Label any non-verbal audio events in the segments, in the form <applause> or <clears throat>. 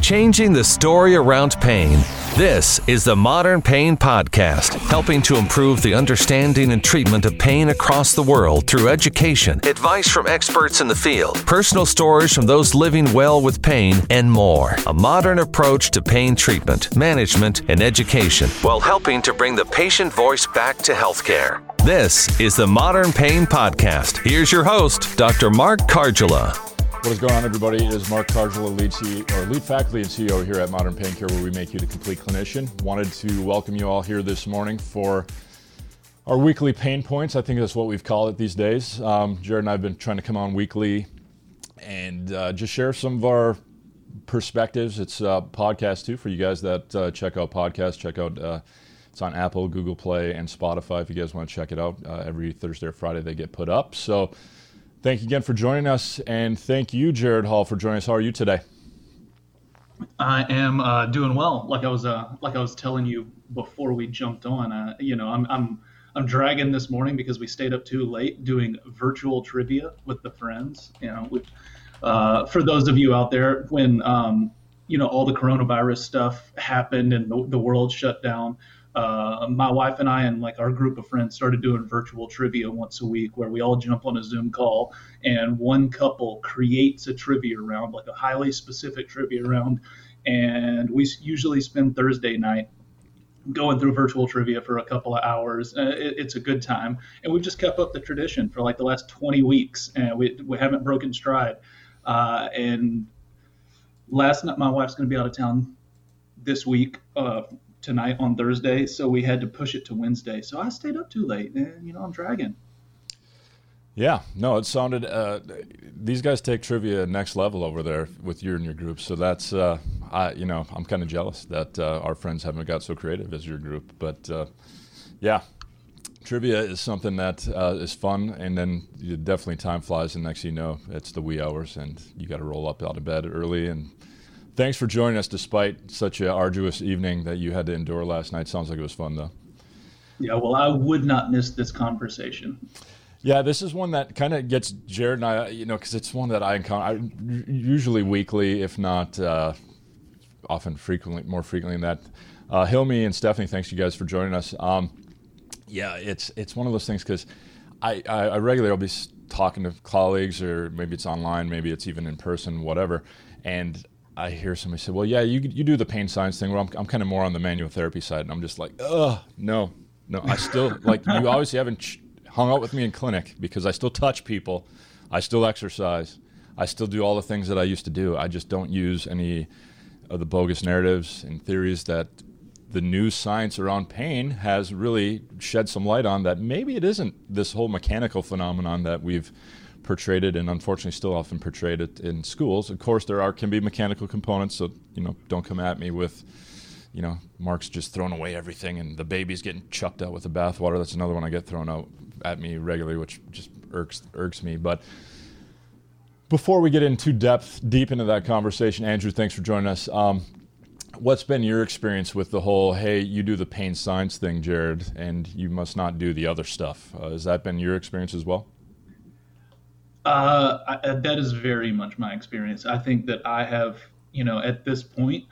changing the story around pain. This is the Modern Pain Podcast, helping to improve the understanding and treatment of pain across the world through education, advice from experts in the field, personal stories from those living well with pain, and more. A modern approach to pain treatment, management, and education while helping to bring the patient voice back to healthcare. This is the Modern Pain Podcast. Here's your host, Dr. Mark Kargela. What is going on, everybody? It is Mark Kargela, lead, CEO, or lead faculty and CEO here at Modern Pain Care, where we make you the complete clinician. Wanted to welcome you all here this morning for our weekly pain points. I think that's what we've called it these days. Um, Jared and I have been trying to come on weekly and uh, just share some of our perspectives. It's a podcast too for you guys that uh, check out podcasts. Check out uh, it's on Apple, Google Play, and Spotify. If you guys want to check it out, uh, every Thursday or Friday they get put up. So Thank you again for joining us, and thank you, Jarod Hall, for joining us. How are you today? I am uh, doing well. Like I was, uh, like I was telling you before we jumped on. Uh, you know, I'm, I'm, I'm dragging this morning because we stayed up too late doing virtual trivia with the friends. You know, with, uh, for those of you out there, when um, you know all the coronavirus stuff happened and the, the world shut down, uh, my wife and I and like our group of friends started doing virtual trivia once a week where we all jump on a Zoom call and one couple creates a trivia round, like a highly specific trivia round. And we usually spend Thursday night going through virtual trivia for a couple of hours. Uh, it, it's a good time. And we've just kept up the tradition for like the last 20 weeks and we, we haven't broken stride. Uh, and last night, my wife's going to be out of town this week uh, tonight on Thursday, so we had to push it to Wednesday. So I stayed up too late, and you know I'm dragging. Yeah, no, it sounded. Uh, these guys take trivia next level over there with you and your group. So that's, uh, I, you know, I'm kind of jealous that uh, our friends haven't got so creative as your group. But uh, yeah, trivia is something that uh, is fun, and then definitely time flies, and next thing you know, it's the wee hours, and you got to roll up out of bed early and Thanks for joining us despite such an arduous evening that you had to endure last night. Sounds like it was fun, though. Yeah, well, I would not miss this conversation. Yeah, this is one that kind of gets Jarod and I, you know, because it's one that I encounter I, usually weekly, if not uh, often frequently, more frequently than that. Uh, Hilmi and Stephanie, thanks you guys for joining us. Um, yeah, it's it's one of those things because I, I, I regularly will be talking to colleagues or maybe it's online, maybe it's even in person, whatever, and I hear somebody say, "Well, yeah, you you do the pain science thing." Where I'm I'm kind of more on the manual therapy side, and I'm just like, "Ugh, no, no." I still <laughs> like you. Obviously, haven't ch- hung out with me in clinic because I still touch people, I still exercise, I still do all the things that I used to do. I just don't use any of the bogus narratives and theories that the new science around pain has really shed some light on. That maybe it isn't this whole mechanical phenomenon that we've portrayed it and unfortunately still often portrayed it in schools. Of course, there are can be mechanical components, so you know, don't come at me with, you know, Mark's just throwing away everything and the baby's getting chucked out with the bathwater. That's another one I get thrown out at me regularly, which just irks irks me. But before we get into depth, deep into that conversation, Andrew, thanks for joining us. Um, what's been your experience with the whole hey you do the pain science thing jarod and you must not do the other stuff uh, has that been your experience as well uh, I, that is very much my experience. I think that I have, you know, at this point,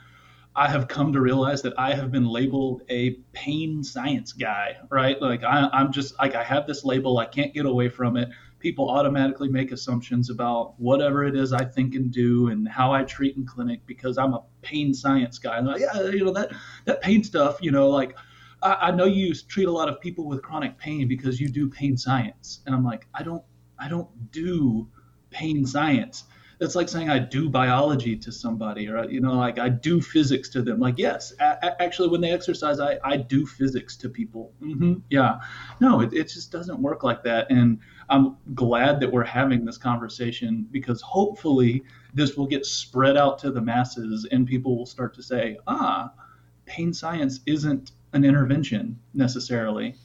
I have come to realize that I have been labeled a pain science guy, right? Like I, I'm just like I have this label, I can't get away from it. People automatically make assumptions about whatever it is I think and do and how I treat in clinic because I'm a pain science guy. And like, yeah, you know that that pain stuff, you know, like I, I know you treat a lot of people with chronic pain because you do pain science, and I'm like, I don't I don't do pain science. That's like saying I do biology to somebody, or you know, like I do physics to them. Like, yes, a- actually, when they exercise, I, I do physics to people. Mm-hmm, yeah, no, it, it just doesn't work like that. And I'm glad that we're having this conversation because hopefully this will get spread out to the masses, and people will start to say, ah, pain science isn't an intervention necessarily.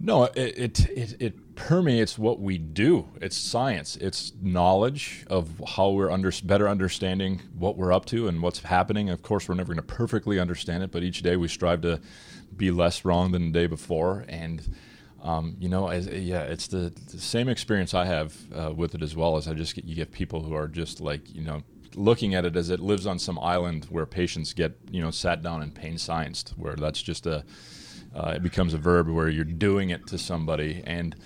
No, it, it, it, it, permeates what we do. It's science. It's knowledge of how we're under, better understanding what we're up to and what's happening. Of course, we're never going to perfectly understand it, but each day we strive to be less wrong than the day before. And um, you know, as, yeah, it's the, the, same experience I have uh, with it as well. As I just get you get people who are just like you know looking at it as it lives on some island where patients get you know sat down and pain scienced, where that's just a uh, it becomes a verb where you're doing it to somebody and.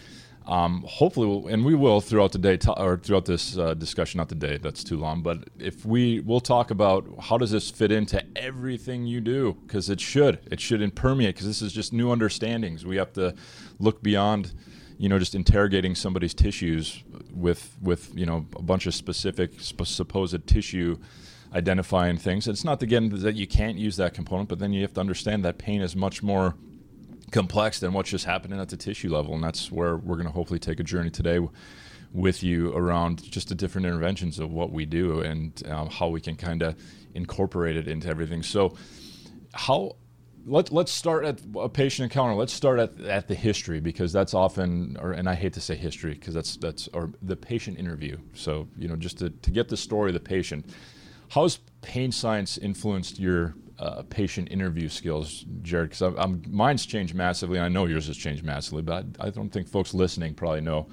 Um, hopefully, we'll, and we will throughout the day t- or throughout this uh, discussion. Not the day; that's too long. But if we we'll talk about how does this fit into everything you do because it should it should permeate because this is just new understandings. We have to look beyond you know, just interrogating somebody's tissues with with you know a bunch of specific sp- supposed tissue identifying things. It's not again that you can't use that component, but then you have to understand that pain is much more complex than what's just happening at the tissue level, and that's where we're going to hopefully take a journey today with you around just the different interventions of what we do and um, how we can kind of incorporate it into everything. So, how let, let's start at a patient encounter. Let's start at, at the history because that's often, or, and I hate to say history because that's, that's, or the patient interview. So, you know, just to, to get the story of the patient. How's pain science influenced your uh, patient interview skills, Jarod? Because I'm, I'm, mine's changed massively, and I know yours has changed massively, but I, I don't think folks listening probably know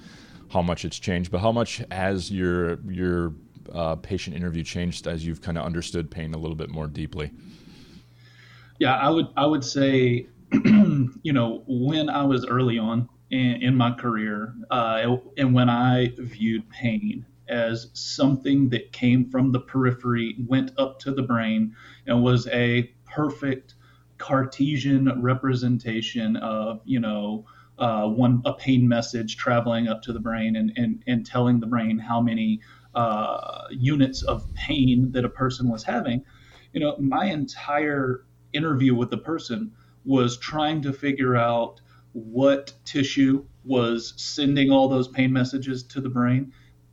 how much it's changed. But how much has your, your uh, patient interview changed as you've kind of understood pain a little bit more deeply? Yeah, I would I would say, <clears throat> you know, when I was early on in, in my career, uh, and when I viewed pain as something that came from the periphery, went up to the brain, and was a perfect Cartesian representation of, you know, uh, one a pain message traveling up to the brain and, and, and telling the brain how many uh, units of pain that a person was having. You know, my entire interview with the person was trying to figure out what tissue was sending all those pain messages to the brain,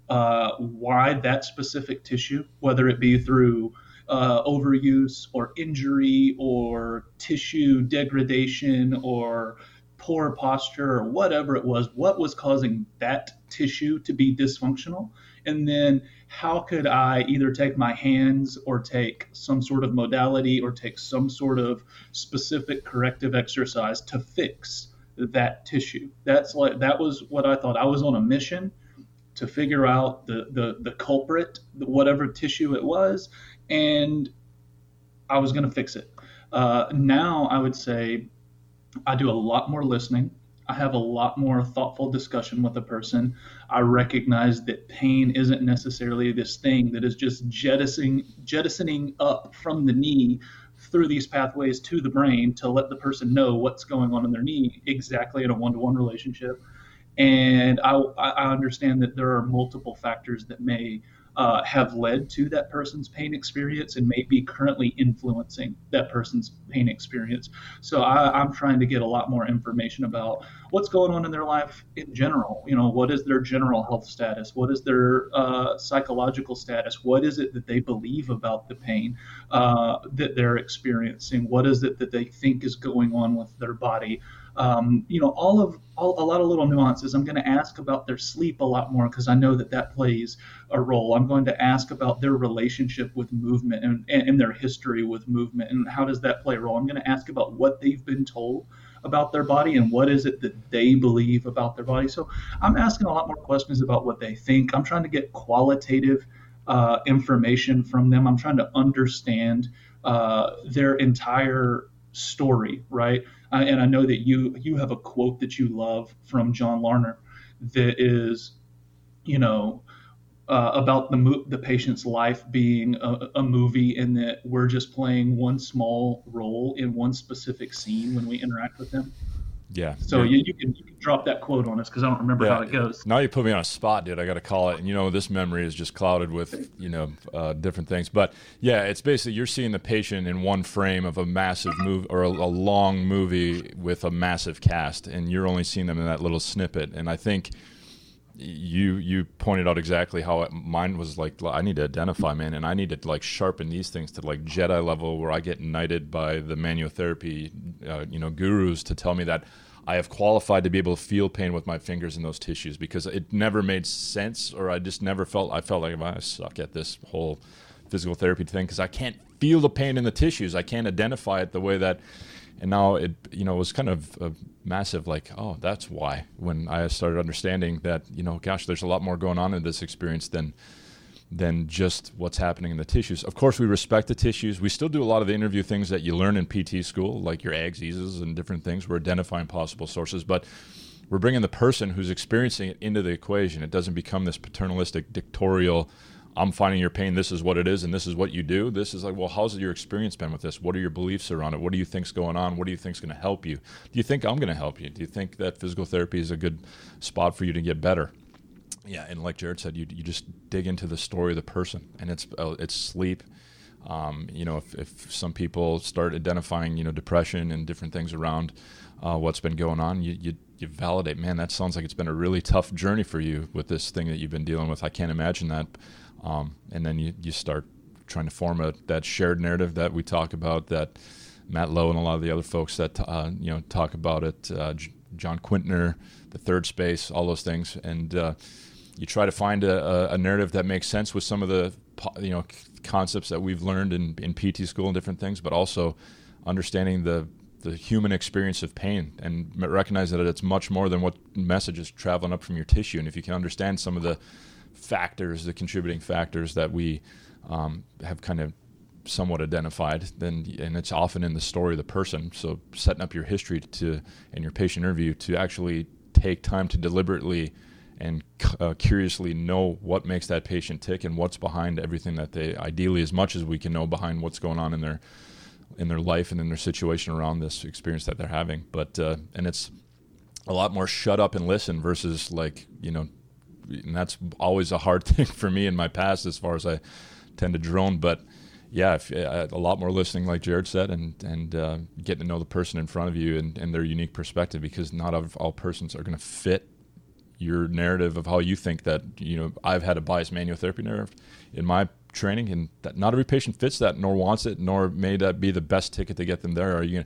uh, why that specific tissue, whether it be through uh, overuse or injury or tissue degradation or poor posture or whatever it was, what was causing that tissue to be dysfunctional, and then how could I either take my hands or take some sort of modality or take some sort of specific corrective exercise to fix that tissue? That's like that was what I thought. I was on a mission to figure out the the, the culprit, whatever tissue it was, and I was going to fix it. Uh, now I would say I do a lot more listening. I have a lot more thoughtful discussion with a person. I recognize that pain isn't necessarily this thing that is just jettisoning jettisoning up from the knee through these pathways to the brain to let the person know what's going on in their knee exactly in a one-to-one relationship. And I, I understand that there are multiple factors that may uh, have led to that person's pain experience and may be currently influencing that person's pain experience. So I, am trying to get a lot more information about what's going on in their life in general. You know, what is their general health status? What is their uh, psychological status? What is it that they believe about the pain uh, that they're experiencing? What is it that they think is going on with their body? Um, you know, all of all, a lot of little nuances. I'm going to ask about their sleep a lot more because I know that that plays a role. I'm going to ask about their relationship with movement and, and, and their history with movement and how does that play a role. I'm going to ask about what they've been told about their body and what is it that they believe about their body. So I'm asking a lot more questions about what they think. I'm trying to get qualitative uh, information from them. I'm trying to understand uh, their entire story, right? Uh, and I know that you you have a quote that you love from John Larner that is, you know, uh, about the mo- the patient's life being a, a, movie, and that we're just playing one small role in one specific scene when we interact with them. Yeah. So yeah. You, you, can, you can drop that quote on us because I don't remember yeah. how it goes. Now you put me on a spot, dude. I got to call it. And you know, this memory is just clouded with you know uh, different things. But yeah, it's basically you're seeing the patient in one frame of a massive movie or a, a, long movie with a massive cast, and you're only seeing them in that little snippet. And I think you you pointed out exactly how mine was like I need to identify man and I need to like sharpen these things to like Jedi level where I get knighted by the manual therapy uh, you know gurus to tell me that I have qualified to be able to feel pain with my fingers in those tissues because it never made sense or I just never felt I felt like I suck at this whole physical therapy thing because I can't feel the pain in the tissues. I can't identify it the way that and now it you know was kind of a massive like oh that's why when i started understanding that you know gosh there's a lot more going on in this experience than than just what's happening in the tissues. Of course, we respect the tissues. We still do a lot of the interview things that you learn in PT school, like your ags, eases, and different things. We're identifying possible sources, but we're bringing the person who's experiencing it into the equation. It doesn't become this paternalistic, dictatorial. I'm finding your pain. This is what it is, and this is what you do. This is like, well, how's your experience been with this? What are your beliefs around it? What do you think's going on? What do you think's going to help you? Do you think I'm going to help you? Do you think that physical therapy is a good spot for you to get better? yeah, and like Jarod said, you you just dig into the story of the person, and it's uh, it's sleep. Um, you know, if, if some people start identifying, you know, depression and different things around uh, what's been going on, you, you you validate, man, that sounds like it's been a really tough journey for you with this thing that you've been dealing with. I can't imagine that. Um, and then you, you start trying to form a, that shared narrative that we talk about that Matt Low and a lot of the other folks that, uh, you know, talk about it, uh, John Quintner, the third space, all those things. And, uh, you try to find a, a, narrative that makes sense with some of the you know concepts that we've learned in, in PT school and different things, but also understanding the the human experience of pain and recognize that it's much more than what message is traveling up from your tissue. And if you can understand some of the factors, the contributing factors that we um, have kind of somewhat identified, then and it's often in the story of the person. So setting up your history to and your patient interview to actually take time to deliberately and uh, curiously know what makes that patient tick and what's behind everything that they ideally as much as we can know behind what's going on in their in their life and in their situation around this experience that they're having but uh, and it's a lot more shut up and listen versus like you know and that's always a hard <laughs> thing for me in my past as far as I tend to drone but yeah, if, uh, a lot more listening, like Jarod said, and and uh, getting to know the person in front of you and, and their unique perspective, because not all persons are going to fit your narrative of how you think that you know I've had a biased manual therapy narrative in my training, and that not every patient fits that, nor wants it, nor may that be the best ticket to get them there. Are you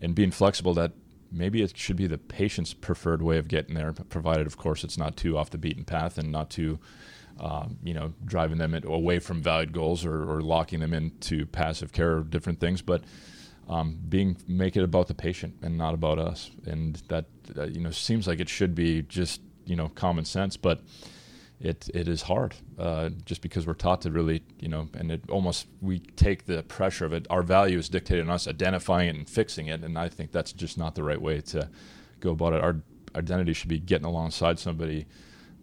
and being flexible that maybe it should be the patient's preferred way of getting there, provided of course it's not too off the beaten path and not too um, you know driving them away from valued goals or, or locking them into passive care or different things, but. Um, being make it about the patient and not about us, and that uh, you know seems like it should be just you know common sense, but it it is hard uh, just because we're taught to really you know, and it almost we take the pressure of it. Our value is dictated on us identifying it and fixing it, and I think that's just not the right way to go about it. Our identity should be getting alongside somebody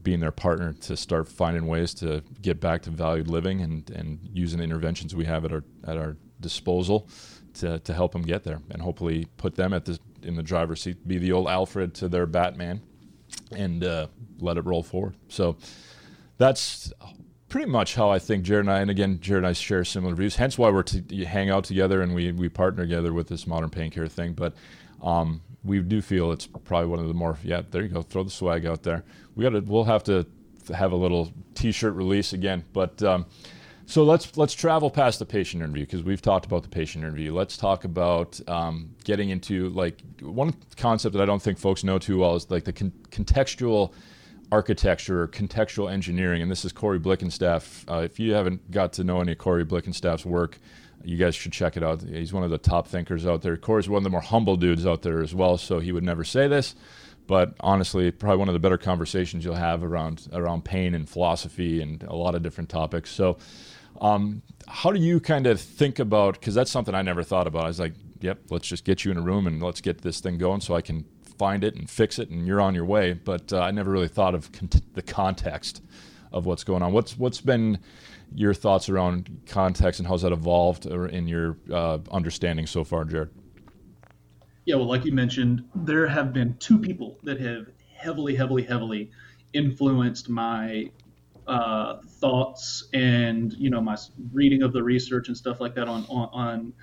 being their partner to start finding ways to get back to valued living and, and using the interventions we have at our at our disposal to, to help them get there and hopefully put them at the in the driver's seat be the old Alfred to their Batman and uh, let it roll forward. So that's pretty much how I think Jarod and I, and again, Jarod and I share similar views. Hence why we're to hang out together and we, we partner together with this modern pain care thing. But um, we do feel it's probably one of the more, yeah, there you go, throw the swag out there. We got to, we'll have to have a little t-shirt release again. But um, so let's let's travel past the patient interview because we've talked about the patient interview. Let's talk about um, getting into like one concept that I don't think folks know too well is like the con- contextual architecture or contextual engineering. And this is Corey Blickenstaff. Uh, if you haven't got to know any of Corey Blickenstaff's work, you guys should check it out. He's one of the top thinkers out there. Corey's one of the more humble dudes out there as well, so he would never say this. But honestly, probably one of the better conversations you'll have around around pain and philosophy and a lot of different topics. So um, how do you kind of think about? Because that's something I never thought about. I was like, "Yep, let's just get you in a room and let's get this thing going, so I can find it and fix it, and you're on your way." But uh, I never really thought of the context of what's going on. What's what's been your thoughts around context and how's that evolved in your uh, understanding so far, Jarod? Yeah, well, like you mentioned, there have been two people that have heavily, heavily, heavily influenced my uh, thoughts and you know my reading of the research and stuff like that on on, on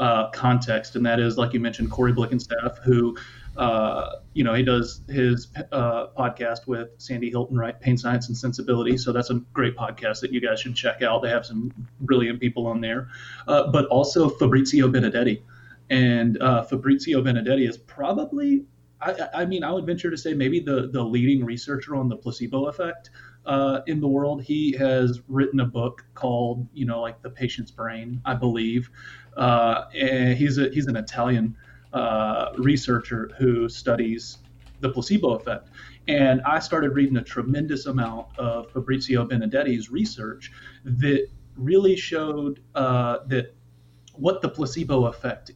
uh, context, and that is like you mentioned, Corey Blickenstaff, who uh, you know he does his uh, podcast with Sandy Hilton, right? Pain Science and Sensibility. So that's a great podcast that you guys should check out. They have some brilliant people on there, uh, but also Fabrizio Benedetti, and uh, Fabrizio Benedetti is probably I, I, mean, I would venture to say maybe the, the leading researcher on the placebo effect uh, in the world. He has written a book called, you know, like the patient's brain, I believe. And he's a, he's an Italian uh, researcher who studies the placebo effect. And I started reading a tremendous amount of Fabrizio Benedetti's research that really showed uh, that what the placebo effect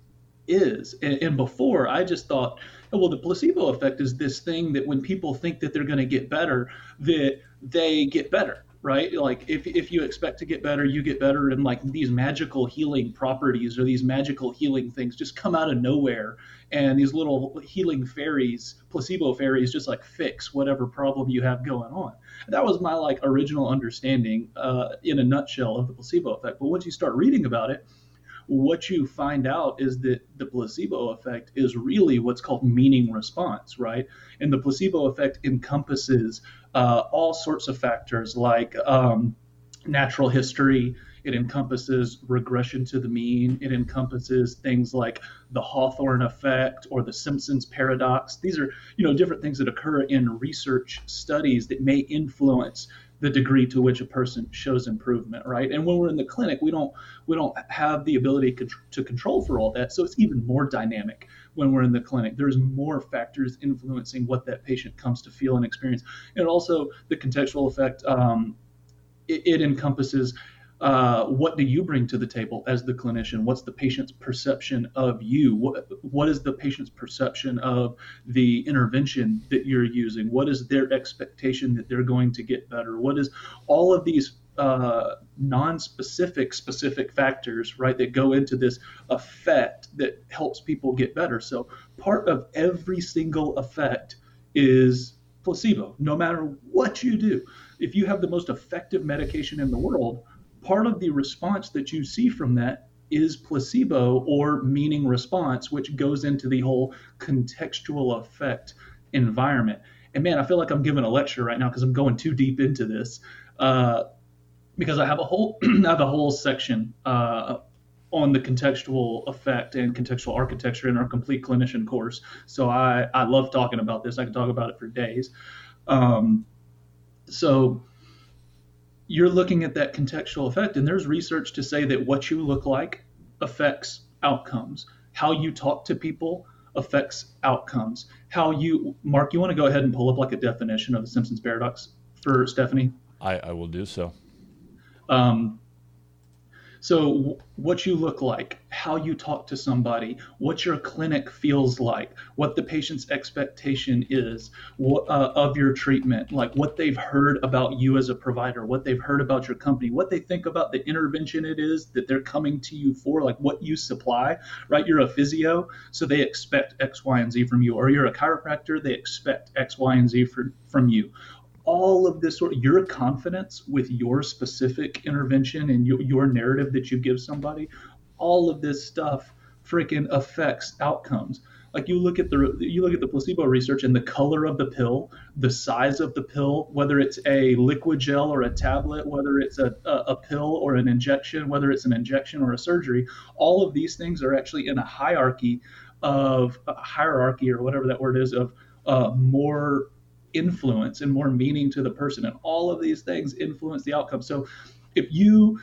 is. And, and, before, I just thought, oh, well, the placebo effect is this thing that when people think that they're going to get better, that they get better right? Like if, if you expect to get better, you get better, and like these magical healing properties or these magical healing things just come out of nowhere, and these little healing fairies, placebo fairies, just like fix whatever problem you have going on. That was my like original understanding uh, in a nutshell of the placebo effect. But once you start reading about it, what you find out is that the placebo effect is really what's called meaning response, right? And the placebo effect encompasses uh, all sorts of factors like um, natural history. It encompasses regression to the mean. It encompasses things like the Hawthorne effect or the Simpsons paradox. These are, you know, different things that occur in research studies that may influence the degree to which a person shows improvement, right? And when we're in the clinic, we don't we don't have the ability to control for all that, so it's even more dynamic when we're in the clinic. There's more factors influencing what that patient comes to feel and experience, and also the contextual effect. Um, it, it encompasses uh, what do you bring to the table as the clinician? What's the patient's perception of you? What, what is the patient's perception of the intervention that you're using? What is their expectation that they're going to get better? What is all of these uh, non-specific specific factors right that go into this effect that helps people get better so part of every single effect is placebo no matter what you do if you have the most effective medication in the world part of the response that you see from that is placebo or meaning response, which goes into the whole contextual effect environment. And man, I feel like I'm giving a lecture right now because I'm going too deep into this. Uh, because I have a whole <clears throat> I have a whole section uh, on the contextual effect and contextual architecture in our complete clinician course. So I I love talking about this. I can talk about it for days. Um, so you're looking at that contextual effect, and there's research to say that what you look like affects outcomes. How you talk to people affects outcomes. How you, Mark, you want to go ahead and pull up like a definition of the Simpsons paradox for Stephanie? I, I will do so. Um, so, what you look like, how you talk to somebody, what your clinic feels like, what the patient's expectation is what, uh, of your treatment, like what they've heard about you as a provider, what they've heard about your company, what they think about the intervention it is that they're coming to you for, like what you supply, right? You're a physio, so they expect X, Y, and Z from you. Or you're a chiropractor, they expect X, Y, and Z for, from you all of this sort of your confidence with your specific intervention and your, your narrative that you give somebody, all of this stuff freaking affects outcomes. Like you look at the you look at the placebo research and the color of the pill, the size of the pill, whether it's a liquid gel or a tablet, whether it's a, a, a pill or an injection, whether it's an injection or a surgery, all of these things are actually in a hierarchy of a hierarchy or whatever that word is of uh, more influence and more meaning to the person. And all of these things influence the outcome. So if you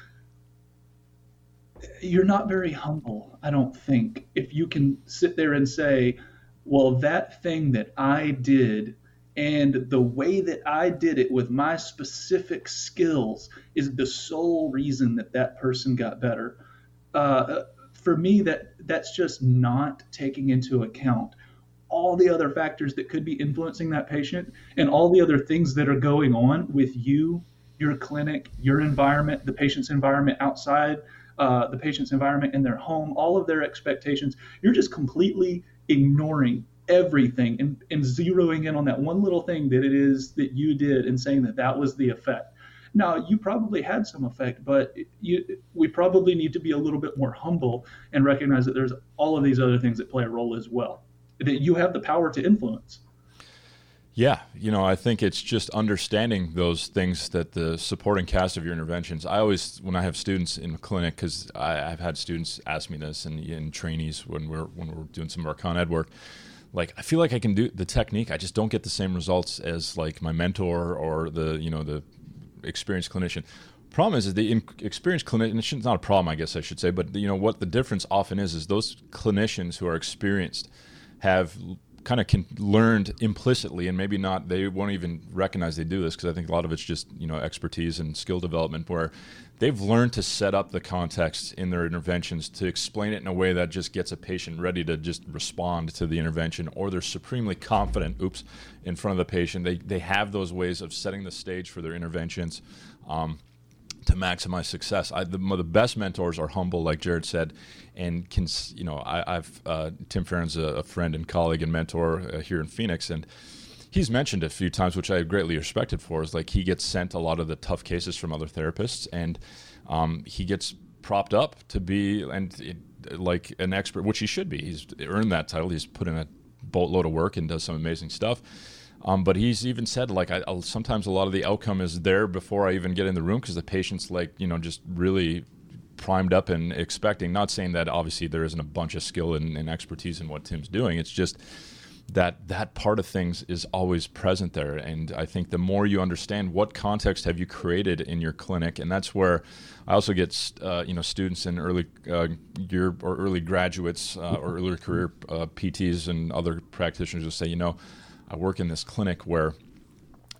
you're not very humble, I don't think, if you can sit there and say, well, that thing that I did and the way that I did it with my specific skills is the sole reason that that person got better. Uh, for me, that that's just not taking into account all the other factors that could be influencing that patient and all the other things that are going on with you, your clinic, your environment, the patient's environment outside, uh, the patient's environment in their home, all of their expectations. You're just completely ignoring everything and, and zeroing in on that one little thing that it is that you did and saying that that was the effect. Now, you probably had some effect, but you, we probably need to be a little bit more humble and recognize that there's all of these other things that play a role as well that you have the power to influence. Yeah, you know, I think it's just understanding those things that the supporting cast of your interventions. I always, when I have students in the clinic, because I've had students ask me this, and in trainees when we're when we're doing some of our Con Ed work, like I feel like I can do the technique. I just don't get the same results as like my mentor or the you know the experienced clinician. Problem is, is the experienced clinician. It's not a problem, I guess I should say, but you know what the difference often is is those clinicians who are experienced have kind of learned implicitly and maybe not they won't even recognize they do this because i think a lot of it's just you know expertise and skill development where they've learned to set up the context in their interventions to explain it in a way that just gets a patient ready to just respond to the intervention or they're supremely confident oops in front of the patient. They, they have those ways of setting the stage for their interventions. Um, to maximize success. I, the, the, best mentors are humble, like Jarod said, and can you know I, have uh, Tim Farron's a, a, friend and colleague and mentor uh, here in Phoenix, and he's mentioned a few times, which I greatly respected for, is like he gets sent a lot of the tough cases from other therapists, and um, he gets propped up to be and it, like an expert, which he should be. He's earned that title. He's put in a boatload of work and does some amazing stuff. Um, but he's even said like I, I'll, sometimes a lot of the outcome is there before I even get in the room because the patient's like you know just really primed up and expecting. Not saying that obviously there isn't a bunch of skill and, and expertise in what Tim's doing. It's just that that part of things is always present there and i think the more you understand what context have you created in your clinic and that's where i also get uh, you know students in early uh, year or early graduates uh, or early career uh, pts and other practitioners will say you know i work in this clinic where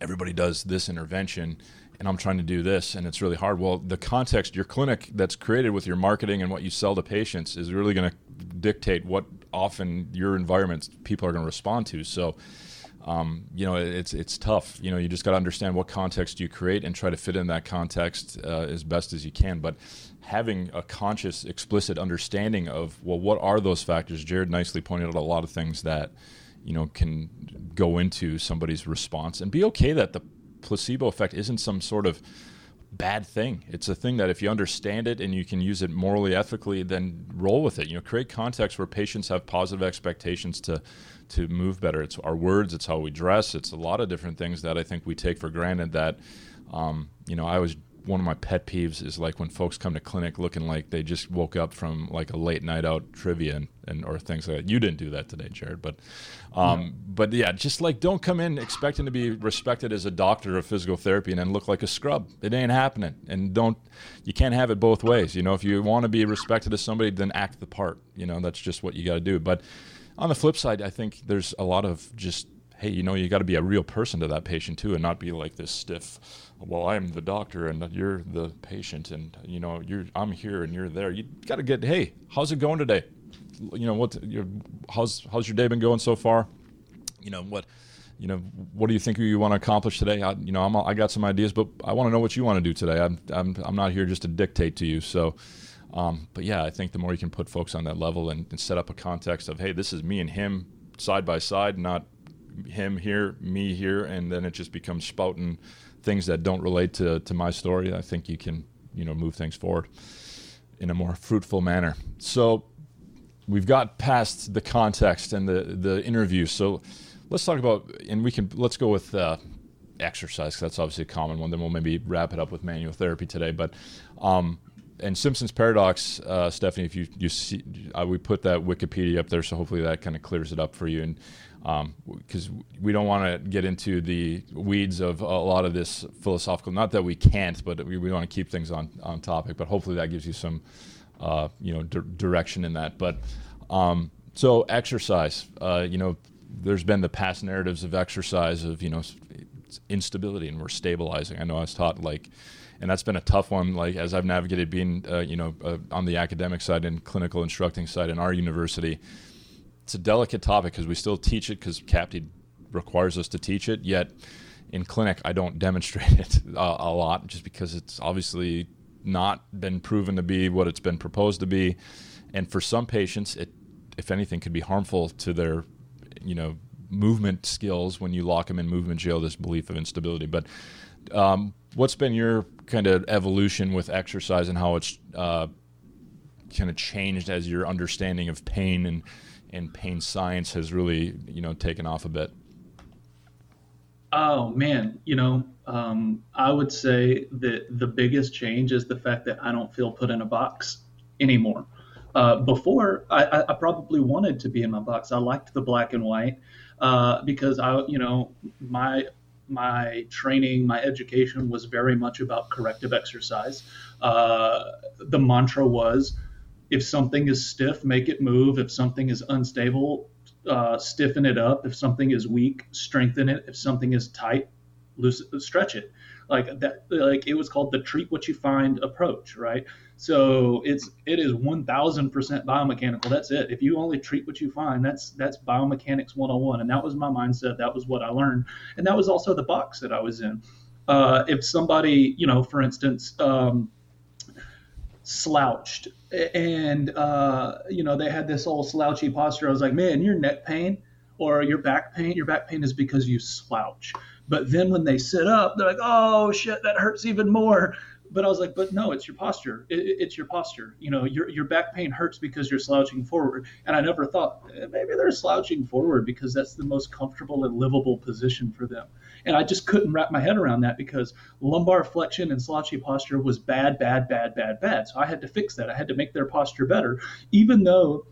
everybody does this intervention and I'm trying to do this and it's really hard. Well, the context, your clinic that's created with your marketing and what you sell to patients is really going to dictate what often your environment people are going to respond to. So, um, you know, it's it's tough. You know, you just got to understand what context you create and try to fit in that context uh, as best as you can. But having a conscious, explicit understanding of well, what are those factors? Jarod nicely pointed out a lot of things that you know can go into somebody's response, and be okay that the placebo effect isn't some sort of bad thing. It's a thing that if you understand it and you can use it morally, ethically, then roll with it. You know, create context where patients have positive expectations to to move better. It's our words, it's how we dress, it's a lot of different things that I think we take for granted. That um, you know, I was one of my pet peeves is like when folks come to clinic looking like they just woke up from like a late night out trivia and, and or things like that. You didn't do that today, Jarod, but um, but yeah, just like don't come in expecting to be respected as a doctor of physical therapy and then look like a scrub. It ain't happening. And don't you can't have it both ways. You know, if you want to be respected as somebody, then act the part. You know, that's just what you got to do. But on the flip side, I think there's a lot of just hey, you know, you got to be a real person to that patient too, and not be like this stiff. Well, I'm the doctor and you're the patient, and you know, you're I'm here and you're there. You got to get, hey, how's it going today? You know, what? You how's how's your day been going so far? You know what? You know, what do you think you want to accomplish today? I, you know, I'm, I got some ideas, but I want to know what you want to do today. I'm, I'm, I'm not here just to dictate to you. So, um, but yeah, I think the more you can put folks on that level and, and set up a context of, hey, this is me and him side by side, not him here, me here, and then it just becomes spouting things that don't relate to, to my story. I think you can, you know, move things forward in a more fruitful manner. So we've got past the context and the the interview. So let's talk about, and we can let's go with uh, exercise that's obviously a common one. Then we'll maybe wrap it up with manual therapy today. But um, and Simpson's paradox, uh, Stephanie, if you you see, uh, we put that Wikipedia up there, so hopefully that kind of clears it up for you. And because um, we don't want to get into the weeds of a lot of this philosophical. Not that we can't, but we, we want to keep things on, on topic. But hopefully that gives you some, uh, you know, di- direction in that. But um, so exercise, uh, you know, there's been the past narratives of exercise of you know instability, and we're stabilizing. I know I was taught like. And that's been a tough one. Like as I've navigated being, uh, you know, uh, on the academic side and clinical instructing side in our university, it's a delicate topic because we still teach it because CAPTE requires us to teach it. Yet in clinic, I don't <laughs> demonstrate it a, a lot just because it's obviously not been proven to be what it's been proposed to be. And for some patients, it, if anything, could be harmful to their, you know, movement skills when you lock them in movement jail. This belief of instability, but um, what's been your kind of evolution with exercise and how it's uh, kind of changed as your understanding of pain and and pain science has really you know taken off a bit? Oh man, you know, um, I would say that the biggest change is the fact that I don't feel put in a box anymore. Uh, before, I, I, probably wanted to be in my box. I liked the black and white uh, because I, you know, my my training, my education was very much about corrective exercise. Uh, the mantra was if something is stiff, make it move. If something is unstable, uh, stiffen it up. If something is weak, strengthen it. If something is tight, stretch it. Like that, like it was called the treat what you find approach, right? So it's it is 1000% biomechanical. That's it. If you only treat what you find, that's that's biomechanics 101. And that was my mindset. That was what I learned. And that was also the box that I was in. Uh, if somebody, you know, for instance, um, slouched and uh, you know they had this old slouchy posture, I was like, man, your neck pain or your back pain, your back pain is because you slouch. But then when they sit up, they're like, oh shit, that hurts even more but I was like, but no, it's your posture. It, it's your posture. You know, your your back pain hurts because you're slouching forward. And I never thought eh, maybe they're slouching forward because that's the most comfortable and livable position for them. And I just couldn't wrap my head around that because lumbar flexion and slouchy posture was bad, bad, bad, bad, bad. So I had to fix that. I had to make their posture better, even though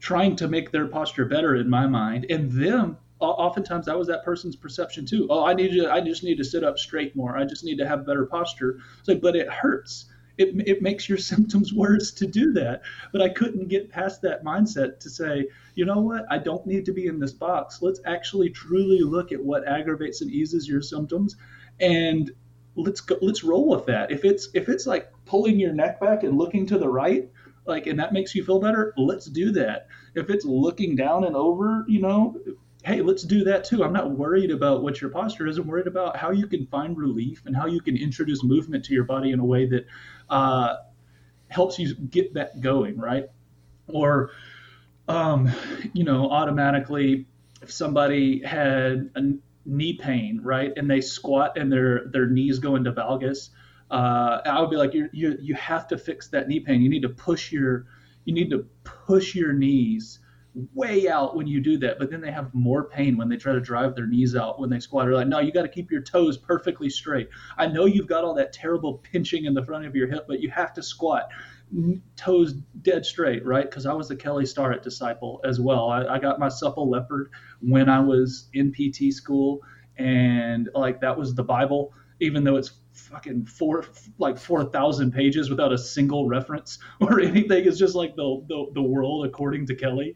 trying to make their posture better in my mind and them oftentimes that was that person's perception too. Oh, I need to, I just need to sit up straight more. I just need to have better posture. Like, but it hurts. It, it makes your <laughs> symptoms worse to do that. But I couldn't get past that mindset to say, you know what? I don't need to be in this box. Let's actually truly look at what aggravates and eases your symptoms, and let's go, let's roll with that. If it's if it's like pulling your neck back and looking to the right, like and that makes you feel better, let's do that. If it's looking down and over, you know, hey, let's do that too. I'm not worried about what your posture is. I'm worried about how you can find relief and how you can introduce movement to your body in a way that uh, helps you get that going, right? Or, um, you know, automatically, if somebody had a knee pain, right, and they squat and their their knees go into valgus, uh, I would be like, you you you have to fix that knee pain. You need to push your you need to push your knees way out when you do that, but then they have more pain when they try to drive their knees out when they squat. They're like, no, you got to keep your toes perfectly straight. I know you've got all that terrible pinching in the front of your hip, but you have to squat toes dead straight, right? Because I was the Kelly Starrett disciple as well. I, I got my supple leopard when I was in PT school, and like that was the Bible, even though it's fucking four like four thousand pages without a single reference <laughs> or anything. It's just like the the, the world according to Kelly.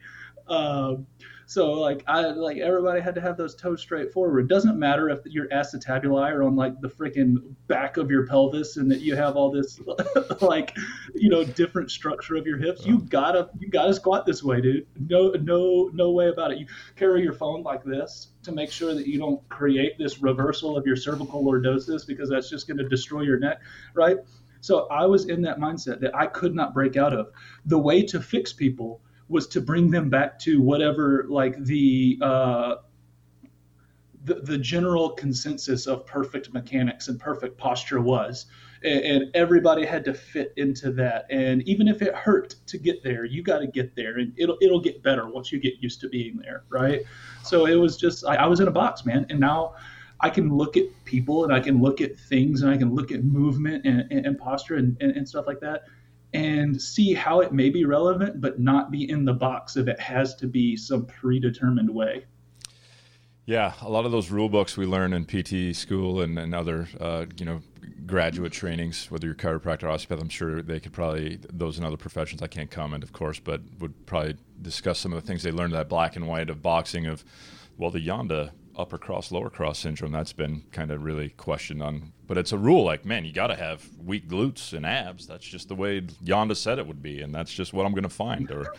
Um, so like I like everybody had to have those toes straight forward. Doesn't matter if your acetabuli are on like the freaking back of your pelvis and that you have all this <laughs> like you know different structure of your hips. You gotta you gotta squat this way, dude. No no no way about it. You carry your phone like this to make sure that you don't create this reversal of your cervical lordosis because that's just going to destroy your neck, right? So I was in that mindset that I could not break out of. The way to fix people was to bring them back to whatever like the uh, the, the general consensus of perfect mechanics and perfect posture was and, everybody had to fit into that. And even if it hurt to get there you got to get there and it'll it'll get better once you get used to being there right? So it was just I, I was in a box man and now I can look at people and I can look at things and I can look at movement and, and, and posture and, and, and stuff like that and see how it may be relevant, but not be in the box if it has to be some predetermined way. Yeah, a lot of those rule books we learn in PT school and, and other, uh, you know, graduate trainings, whether you're chiropractor or osteopath, I'm sure they could probably, those in other professions, I can't comment, of course, but would probably discuss some of the things they learned that black and white of boxing of, well, the Janda upper cross lower cross syndrome that's been kind of really questioned on but it's a rule like man you got to have weak glutes and abs that's just the way Janda said it would be and that's just what I'm going to find or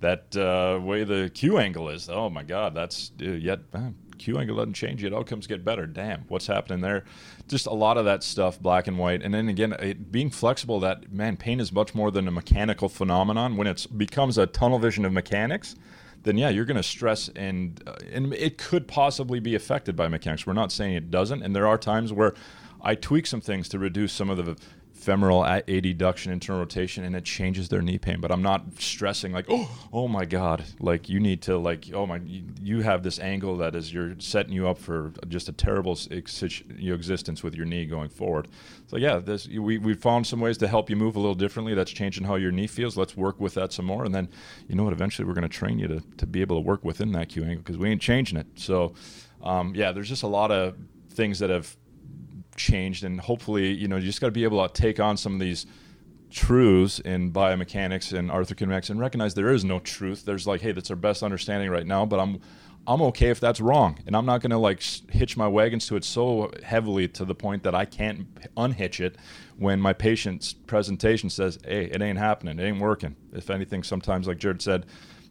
that uh, way the Q angle is oh my god that's uh, yet uh, Q angle doesn't change yet outcomes get better damn what's happening there? Just a lot of that stuff black and white and then again it, being flexible that man pain is much more than a mechanical phenomenon. When it becomes a tunnel vision of mechanics then yeah, you're going to stress and uh, and it could possibly be affected by mechanics. We're not saying it doesn't, and there are times where I tweak some things to reduce some of the femoral adduction, internal rotation, and it changes their knee pain. But I'm not stressing like, oh, oh my God, like you need to like, oh my, you have this angle that is you're setting you up for just a terrible existence with your knee going forward. So yeah, this we we found some ways to help you move a little differently. That's changing how your knee feels. Let's work with that some more, and then you know what? Eventually, we're going to train you to to be able to work within that Q angle because we ain't changing it. So um, yeah, there's just a lot of things that have changed and hopefully you know you just got to be able to take on some of these truths in biomechanics and arthrokinematics and recognize there is no truth. There's like, hey, that's our best understanding right now, but I'm I'm okay if that's wrong, and I'm not going to like hitch my wagons to it so heavily to the point that I can't unhitch it when my patient's presentation says, "Hey, it ain't happening, it ain't working." If anything, sometimes, like Jarod said,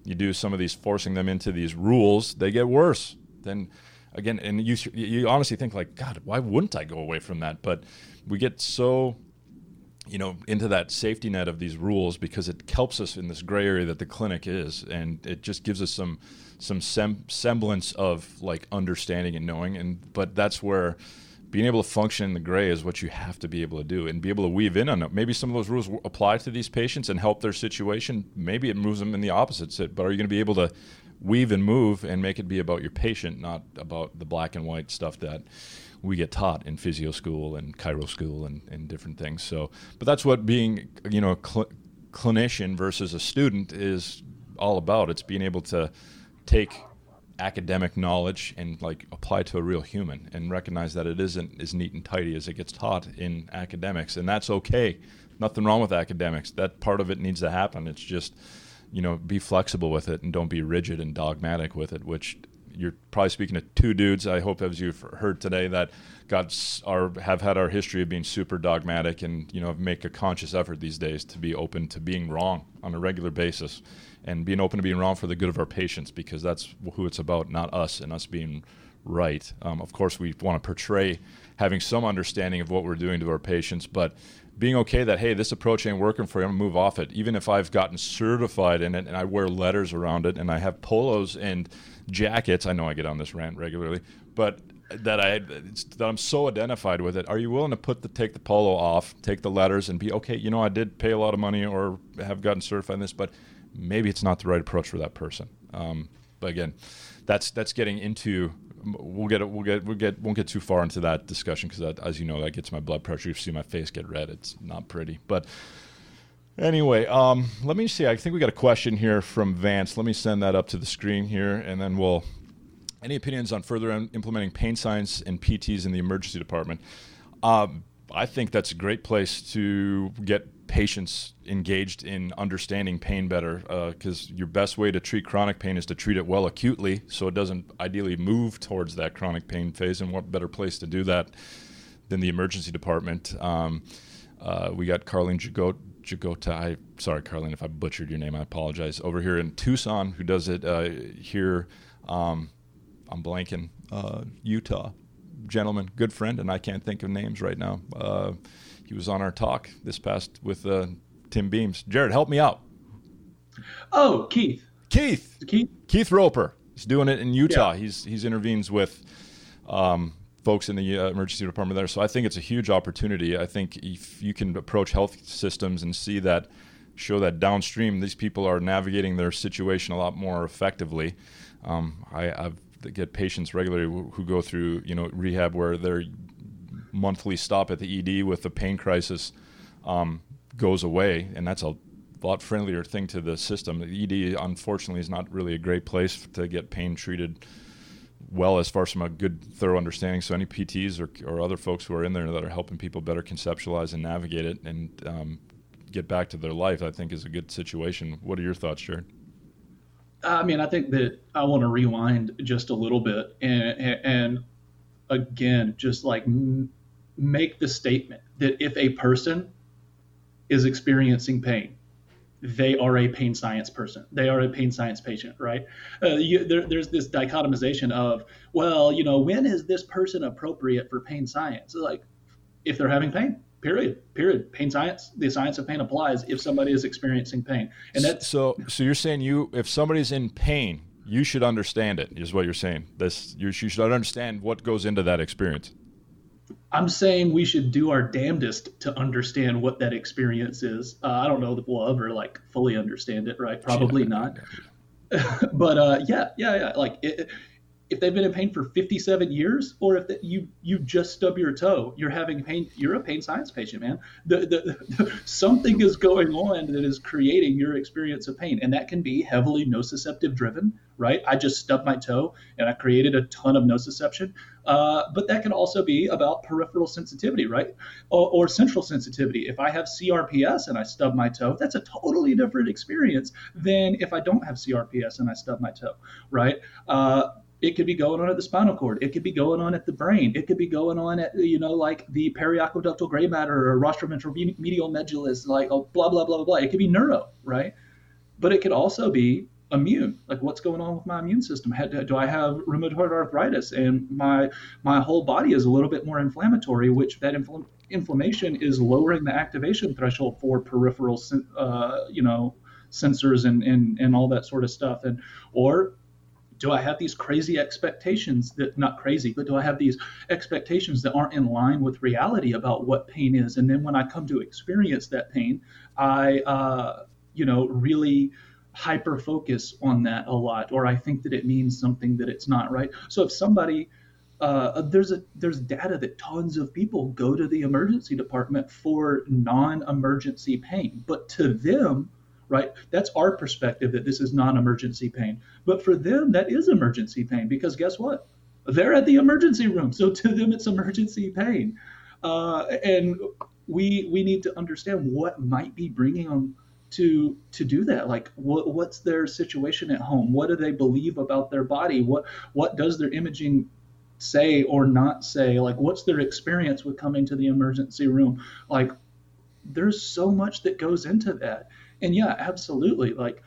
you do some of these forcing them into these rules, they get worse. Then again, and you you honestly think like, God, why wouldn't I go away from that? But we get so you know into that safety net of these rules because it helps us in this gray area that the clinic is and it just gives us some some sem- semblance of like understanding and knowing and but that's where being able to function in the gray is what you have to be able to do and be able to weave in on it. Maybe some of those rules apply to these patients and help their situation. Maybe it moves them in the opposite. But are you going to be able to weave and move and make it be about your patient, not about the black and white stuff that we get taught in physio school and chiro school and, and different things. So, but that's what being, you know, a cl- clinician versus a student is all about. It's being able to take academic knowledge and like apply to a real human and recognize that it isn't as neat and tidy as it gets taught in academics and that's okay nothing wrong with academics that part of it needs to happen it's just you know be flexible with it and don't be rigid and dogmatic with it which you're probably speaking to two dudes. I hope, as you've heard today, that got our have had our history of being super dogmatic, and you know make a conscious effort these days to be open to being wrong on a regular basis, and being open to being wrong for the good of our patients, because that's who it's about, not us and us being right. Um, of course, we want to portray having some understanding of what we're doing to our patients, but being okay that hey, this approach ain't working for you, I'm gonna move off it. Even if I've gotten certified in it and I wear letters around it and I have polos and jackets. I know I get on this rant regularly, but that I that I'm so identified with it. Are you willing to put the take the polo off, take the letters, and be okay? You know, I did pay a lot of money or have gotten certified in this, but maybe it's not the right approach for that person. Um, but again, that's that's getting into. We'll get it we'll get we'll get won't get too far into that discussion because as you know that gets my blood pressure. You see my face get red. It's not pretty, but. Anyway, um, let me see. I think we got a question here from Vance. Let me send that up to the screen here, and then we'll. Any opinions on further implementing pain science and PTs in the emergency department? Um, I think that's a great place to get patients engaged in understanding pain better because uh, your best way to treat chronic pain is to treat it well acutely so it doesn't ideally move towards that chronic pain phase. And what better place to do that than the emergency department? Um, uh, we got Carlene Jagot Jagota. I sorry, Carlene, if I butchered your name, I apologize. Over here in Tucson, who does it uh, here? Um, I'm blanking. Uh, Utah gentleman, good friend, and I can't think of names right now. He was on our talk this past with uh, Tim Beams. Jarod, help me out. Oh, Keith. Keith. Keith. Keith Roper. He's doing it in Utah. Yeah. He's he's intervenes with um, folks in the uh, emergency department there. So I think it's a huge opportunity. I think if you can approach health systems and see that, show that downstream, these people are navigating their situation a lot more effectively. Um, I I've, get patients regularly who, go through you know rehab where their monthly stop at the ED with the pain crisis um, goes away, and that's a lot friendlier thing to the system. The ED, unfortunately, is not really a great place to get pain treated well as far as from a good, thorough understanding. So any PTs or, or other folks who are in there that are helping people better conceptualize and navigate it and um, get back to their life, I think is a good situation. What are your thoughts, Jarod? I mean, I think that I want to rewind just a little bit and, and again, just like make the statement that if a person is experiencing pain, they are a pain science person. They are a pain science patient, right? Uh, you, there, there's this dichotomization of, well, you know, when is this person appropriate for pain science? Like, if they're having pain, period, period. Pain science, the science of pain applies if somebody is experiencing pain, and that's so. So you're saying you, if somebody's in pain, you should understand it. Is what you're saying. This you, you should understand what goes into that experience. I'm saying we should do our damnedest to understand what that experience is. Uh, I don't know that we'll ever like fully understand it, right? Probably not. <laughs> but uh, yeah, yeah, yeah. Like it, if they've been in pain for 57 years or if the, you you just stub your toe you're having pain you're a pain science patient man. The, the, the, something is going on that is creating your experience of pain and that can be heavily nociceptive driven right? I just stubbed my toe and i created a ton of nociception. Uh, but that can also be about peripheral sensitivity right? Or, or central sensitivity. If i have crps and i stub my toe that's a totally different experience than if i don't have crps and i stub my toe right? Uh, it could be going on at the spinal cord. It could be going on at the brain. It could be going on at, you know, like the periaqueductal gray matter or rostroventral medial medullus, like oh, blah, blah, blah, blah. It could be neuro, right? But it could also be immune. Like what's going on with my immune system? Do I have rheumatoid arthritis and my my whole body is a little bit more inflammatory, which that infl- inflammation is lowering the activation threshold for peripheral, uh, you know, sensors and, and and all that sort of stuff. And or do I have these crazy expectations that not crazy, but do I have these expectations that aren't in line with reality about what pain is? And then when I come to experience that pain, I, uh, you know, really hyper focus on that a lot, or I think that it means something that it's not, right? So if somebody uh, there's a there's data that tons of people go to the emergency department for non-emergency pain, but to them, right? That's our perspective that this is non emergency pain. But for them, that is emergency pain because guess what? They're at the emergency room. So to them, it's emergency pain. Uh, and we, we need to understand what might be bringing them to to do that like what, what's their situation at home what do they believe about their body what what does their imaging say or not say like what's their experience with coming to the emergency room like there's so much that goes into that and yeah, absolutely. Like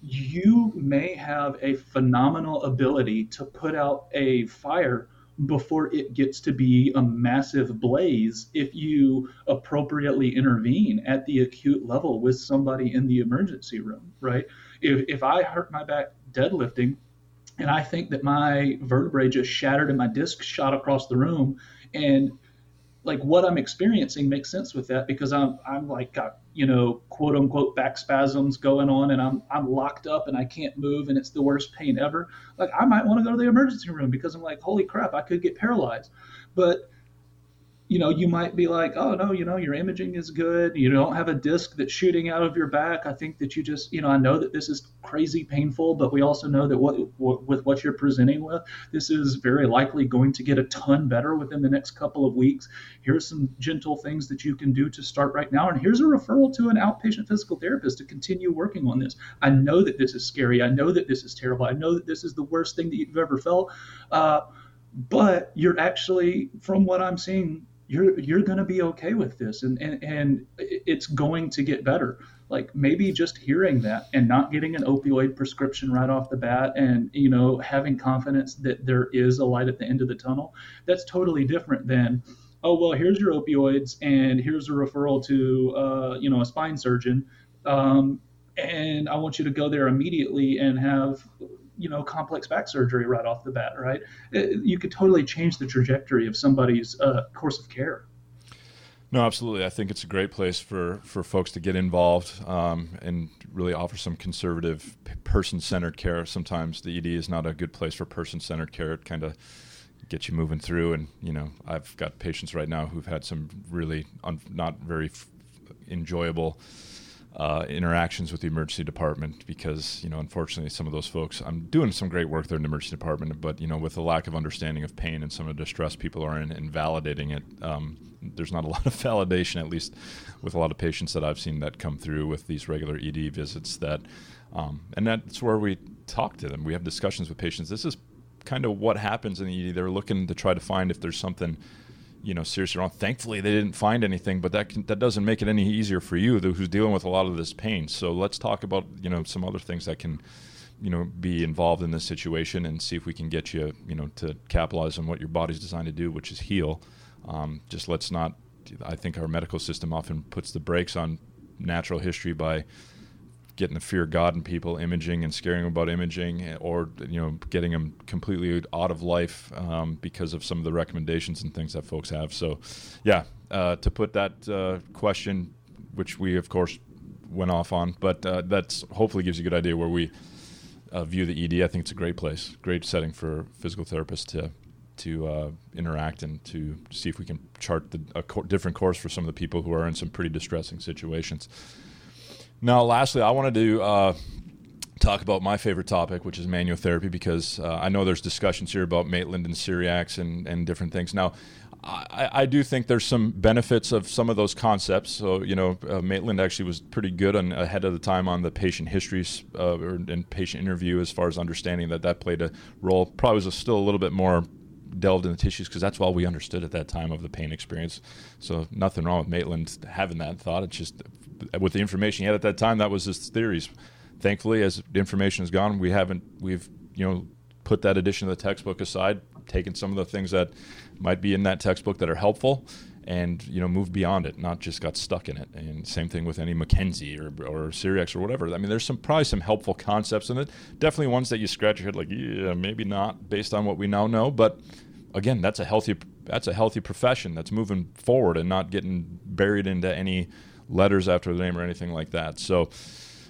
you may have a phenomenal ability to put out a fire before it gets to be a massive blaze if you appropriately intervene at the acute level with somebody in the emergency room, right? If, if I hurt my back deadlifting and I think that my vertebrae just shattered and my disc shot across the room and like what I'm experiencing makes sense with that because I'm I'm like got you know quote unquote back spasms going on and I'm I'm locked up and I can't move and it's the worst pain ever. Like I might want to go to the emergency room because I'm like holy crap I could get paralyzed. But you know, you might be like, oh no, you know, your imaging is good. You don't have a disc that's shooting out of your back. I think that you just, you know, I know that this is crazy painful, but we also know that what, what with what you're presenting with, this is very likely going to get a ton better within the next couple of weeks. Here's some gentle things that you can do to start right now, and here's a referral to an outpatient physical therapist to continue working on this. I know that this is scary. I know that this is terrible. I know that this is the worst thing that you've ever felt. Uh, but you're actually, from what I'm seeing, you're you're going to be okay with this. And, and and it's going to get better. Like maybe just hearing that and not getting an opioid prescription right off the bat and you know having confidence that there is a light at the end of the tunnel that's totally different than oh well here's your opioids and here's a referral to uh, you know a spine surgeon um, and i want you to go there immediately and have you know complex back surgery right off the bat, right? It, you could totally change the trajectory of somebody's uh, course of care. No, absolutely. I think it's a great place for, for folks to get involved um, and really offer some conservative, person centered care. Sometimes the ED is not a good place for person centered care. It kind of gets you moving through. And, you know, I've got patients right now who've had some really un- not very f- enjoyable uh, interactions with the emergency department because you know unfortunately some of those folks I'm doing some great work there in the emergency department but you know with the lack of understanding of pain and some of the distress people are in and validating it um, there's not a <laughs> lot of validation at least with a lot of patients that I've seen that come through with these regular ED visits that um, and that's where we talk to them. We have discussions with patients. This is kind of what happens in the ED they're looking to try to find if there's something you know seriously wrong. Thankfully, they didn't find anything, but that can, that doesn't make it any easier for you, who's dealing with a lot of this pain. So let's talk about you know some other things that can you know be involved in this situation and see if we can get you you know to capitalize on what your body's designed to do, which is heal. Um, just let's not. I think our medical system often puts the brakes on natural history by getting the fear of God in people, imaging and scaring them about imaging, or you know, getting them completely out of life um, because of some of the recommendations and things that folks have. So, yeah, uh, to put that uh, question, which we of course went off on, but uh, that's hopefully gives you a good idea where we uh, view the ED. I think it's a great place, great setting for physical therapists to to uh, interact and to see if we can chart the, a co- different course for some of the people who are in some pretty distressing situations. Now, lastly, I wanted to uh, talk about my favorite topic, which is manual therapy, because uh, I know there's discussions here about Maitland and Cyriax and, and different things. Now, I, I, do think there's some benefits of some of those concepts. So, you know, uh, Maitland actually was pretty good on ahead of the time on the patient histories uh, or, and patient interview as far as understanding that that played a role. Probably was a, still a little bit more delved in the tissues because that's all we understood at that time of the pain experience. So, nothing wrong with Maitland having that thought. It's just with the information he had at that time, that was his theories. Thankfully, as the information has gone, we haven't, we've, you know, put that edition of the textbook aside, taken some of the things that might be in that textbook that are helpful and you know move beyond it not just got stuck in it. And same thing with any McKenzie or, or Cyriax or whatever. I mean there's some probably some helpful concepts in it. Definitely ones that you scratch your head like yeah maybe not based on what we now know. But again that's a healthy that's a healthy profession that's moving forward and not getting buried into any letters after the name or anything like that so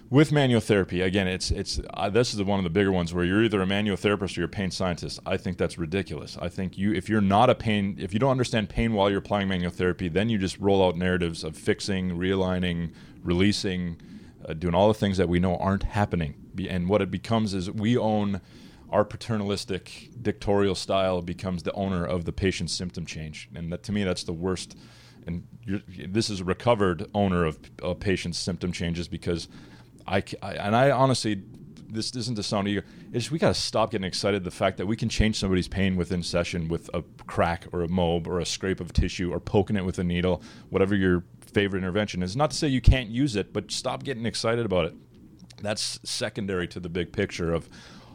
with manual therapy, again, it's it's uh, this is one of the bigger ones where you're either a manual therapist or you're a pain scientist. I think that's ridiculous. I think you if you're not a pain if you don't understand pain while you're applying manual therapy, then you just roll out narratives of fixing, realigning, releasing, uh, doing all the things that we know aren't happening. And what it becomes is we own our paternalistic dictatorial style becomes the owner of the patient's symptom change, and that, to me that's the worst. And this is a recovered owner of a patient's symptom changes because I, I and I honestly, this isn't to sound eager. It's we got to stop getting excited the fact that we can change somebody's pain within session with a crack or a mob or a scrape of tissue or poking it with a needle, whatever your favorite intervention is. Not to say you can't use it, but stop getting excited about it. That's secondary to the big picture of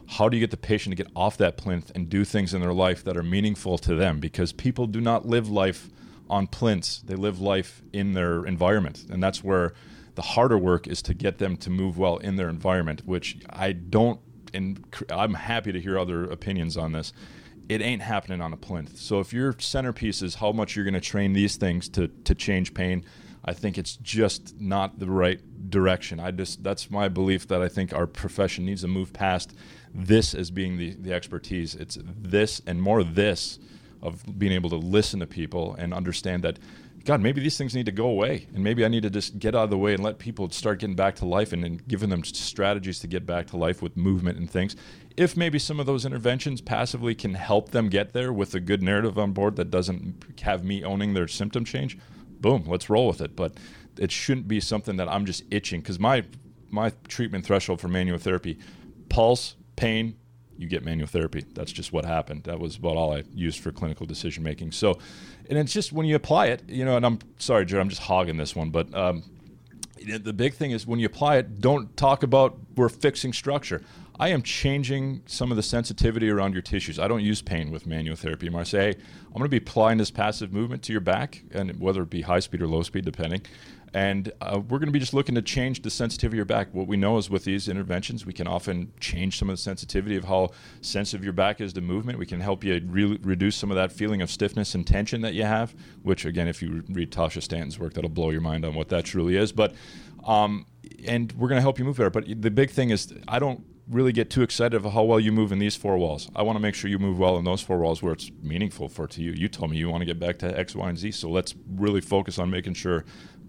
how do you get the patient to get off that plinth and do things in their life that are meaningful to them because people do not live life on plinths they live life in their environment and that's where the harder work is to get them to move well in their environment, which I don't, and I'm happy to hear other opinions on this. It ain't happening on a plinth. So if your centerpiece is how much you're going to train these things to to change pain, I think it's just not the right direction. I just that's my belief that I think our profession needs to move past this as being the, the expertise. It's this and more this of being able to listen to people and understand that God, maybe these things need to go away, and maybe I need to just get out of the way and let people start getting back to life, and, and giving them strategies to get back to life with movement and things. If maybe some of those interventions passively can help them get there with a good narrative on board that doesn't have me owning their symptom change, boom, let's roll with it. But it shouldn't be something that I'm just itching because my my treatment threshold for manual therapy, pulse, pain, you get manual therapy. That's just what happened. That was about all I used for clinical decision making. So, and it's just when you apply it, you know, and I'm sorry, Jarod, I'm just hogging this one, but um, the big thing is when you apply it, don't talk about we're fixing structure. I am changing some of the sensitivity around your tissues. I don't use pain with manual therapy. I say, hey, I'm going to be applying this passive movement to your back, and whether it be high speed or low speed, depending. And uh, we're going to be just looking to change the sensitivity of your back. What we know is with these interventions, we can often change some of the sensitivity of how sensitive your back is to movement. We can help you re- reduce some of that feeling of stiffness and tension that you have, which, again, if you read Tasha Stanton's work, that'll blow your mind on what that truly is. But, um, and we're going to help you move better. But the big thing is, I don't really get too excited of how well you move in these four walls. I want to make sure you move well in those four walls where it's meaningful for to you. You told me you want to get back to X, Y, and Z, so let's really focus on making sure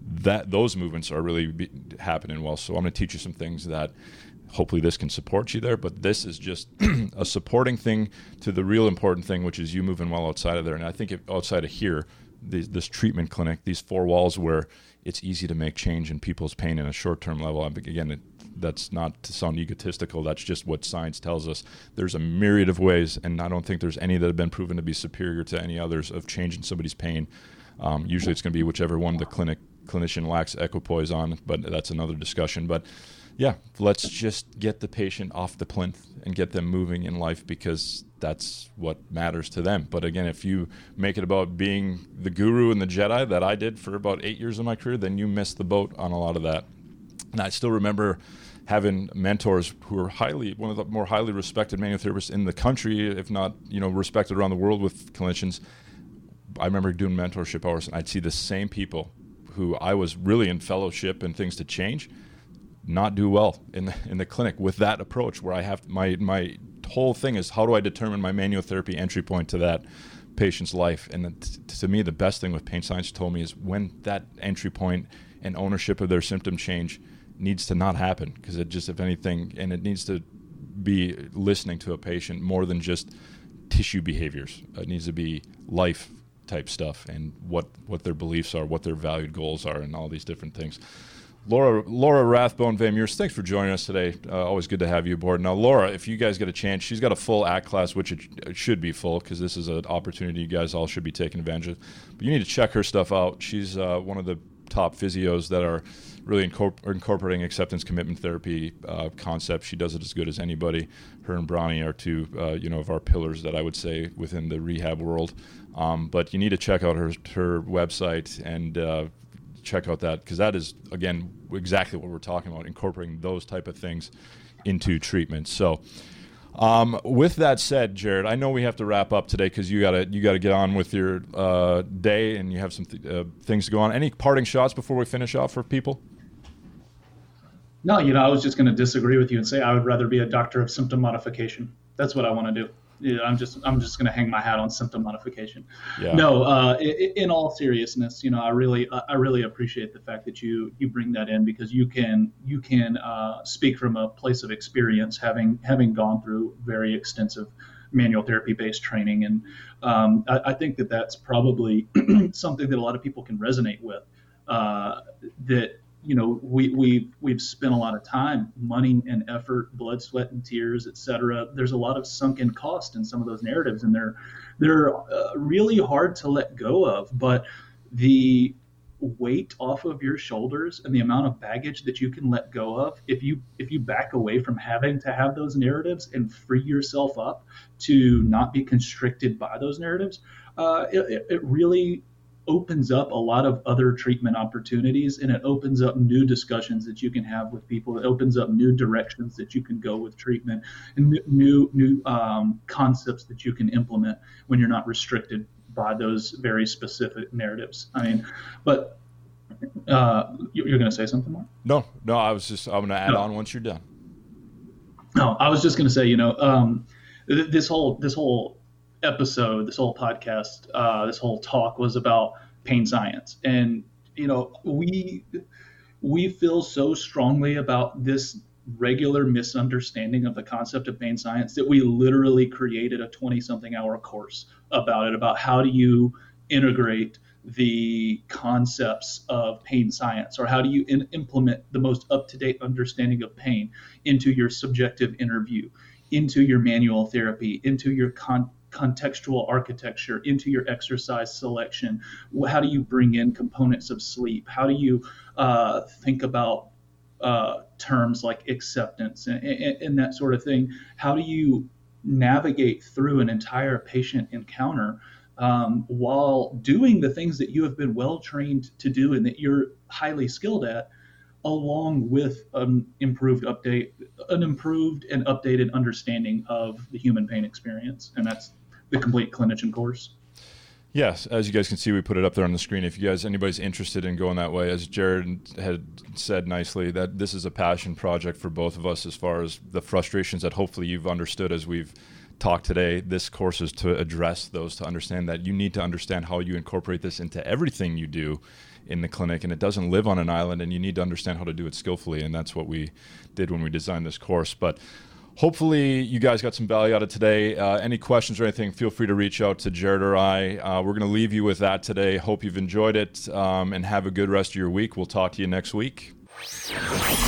that those movements are really be, happening well. So I'm going to teach you some things that hopefully this can support you there. But this is just <clears throat> a supporting thing to the real important thing, which is you moving well outside of there. And I think if, outside of here, this, this treatment clinic, these four walls where it's easy to make change in people's pain in a short-term level. Again, it, that's not to sound egotistical. That's just what science tells us. There's a myriad of ways, and I don't think there's any that have been proven to be superior to any others of changing somebody's pain. Um, usually, it's going to be whichever one the clinic clinician lacks equipoise on, but that's another discussion. But yeah, let's just get the patient off the plinth and get them moving in life because that's what matters to them. But again, if you make it about being the guru and the Jedi that I did for about eight years of my career, then you miss the boat on a lot of that. And I still remember having mentors who are highly one of the more highly respected manual therapists in the country, if not you know respected around the world with clinicians. I remember doing mentorship hours, and I'd see the same people who I was really in fellowship and things to change, not do well in the, in the clinic with that approach where I have my my whole thing is how do I determine my manual therapy entry point to that patient's life? And to me the best thing with pain science told me is when that entry point and ownership of their symptom change needs to not happen because it just if anything and it needs to be listening to a patient more than just tissue behaviors. It needs to be life type stuff and what what their beliefs are what their valued goals are and all these different things Laura Laura Rathbone Van thanks for joining us today. Uh, always good to have you aboard. Now, Laura, if you guys get a chance, she's got a full ACT class, which it, it should be full because this is an opportunity you guys all should be taking advantage of. But you need to check her stuff out. She's uh, one of the top physios that are really incorpor- incorporating acceptance commitment therapy uh, concepts. She does it as good as anybody. Her and Bronnie are two, uh, you know, of our pillars that I would say within the rehab world. Um, but you need to check out her her website and uh, check out that because that is again exactly what we're talking about, incorporating those type of things into treatment. So. Um, with that said, Jarod, I know we have to wrap up today because you gotta you gotta get on with your uh, day and you have some th- uh, things to go on. Any parting shots before we finish off for people? No, you know, I was just going to disagree with you and say I would rather be a doctor of symptom modification. That's what I want to do yeah, I'm just I'm just going to hang my hat on symptom modification. Yeah. No, uh, in, in, all seriousness, you know, I really I really appreciate the fact that you you bring that in because you can you can uh, speak from a place of experience, having having gone through very extensive manual therapy based training, and um, I, I, think that that's probably <clears throat> something that a lot of people can resonate with. Uh, that you know, we, we, we've spent a lot of time, money and effort, blood, sweat, and tears, et cetera. There's a lot of sunken cost in some of those narratives, and they're, they're uh, really hard to let go of. But the weight off of your shoulders and the amount of baggage that you can let go of if you if you back away from having to have those narratives and free yourself up to not be constricted by those narratives uh, it, it really opens up a lot of other treatment opportunities and it opens up new discussions that you can have with people. It opens up new directions that you can go with treatment and new new um, concepts that you can implement when you're not restricted by those very specific narratives. I mean but uh, you're going to say something more no no i was just i'm going to add no. on once you're done. No i was just going to say you know um, this whole this whole episode, this whole podcast, uh, this whole talk was about pain science, and you know we we feel so strongly about this regular misunderstanding of the concept of pain science that we literally created a 20 something hour course about it about how do you integrate the concepts of pain science or how do you in- implement the most up-to-date understanding of pain into your subjective interview into your manual therapy into your con- contextual architecture into your exercise selection? How do you bring in components of sleep? How do you uh, think about uh, terms like acceptance and, and, and, that sort of thing? How do you navigate through an entire patient encounter um, while doing the things that you have been well trained to do and that you're highly skilled at? along with an improved update, an improved and updated understanding of the human pain experience, and that's the complete clinician course. Yes, as you guys can see, we put it up there on the screen. If you guys, anybody's interested in going that way, as Jarod had said nicely, that this is a passion project for both of us as far as the frustrations that hopefully you've understood as we've talked today. This course is to address those, to understand that you need to understand how you incorporate this into everything you do in the clinic, and it doesn't live on an island, and you need to understand how to do it skillfully, and that's what we did when we designed this course. But hopefully you guys got some value out of today. Uh, any questions or anything, feel free to reach out to Jarod or I. Uh, we're going to leave you with that today. Hope you've enjoyed it um, and have a good rest of your week. We'll talk to you next week.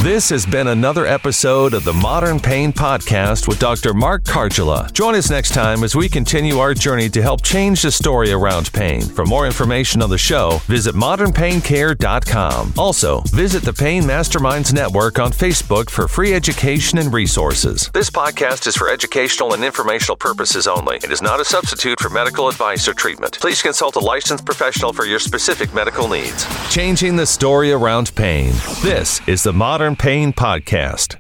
This has been another episode of the Modern Pain Podcast with Dr. Mark Kargela. Join us next time as we continue our journey to help change the story around pain. For more information on the show, visit modernpaincare.com. Also, visit the Pain Masterminds Network on Facebook for free education and resources. This podcast is for educational and informational purposes only. It is not a substitute for medical advice or treatment. Please consult a licensed professional for your specific medical needs. Changing the story around pain. This this is the Modern Pain Podcast.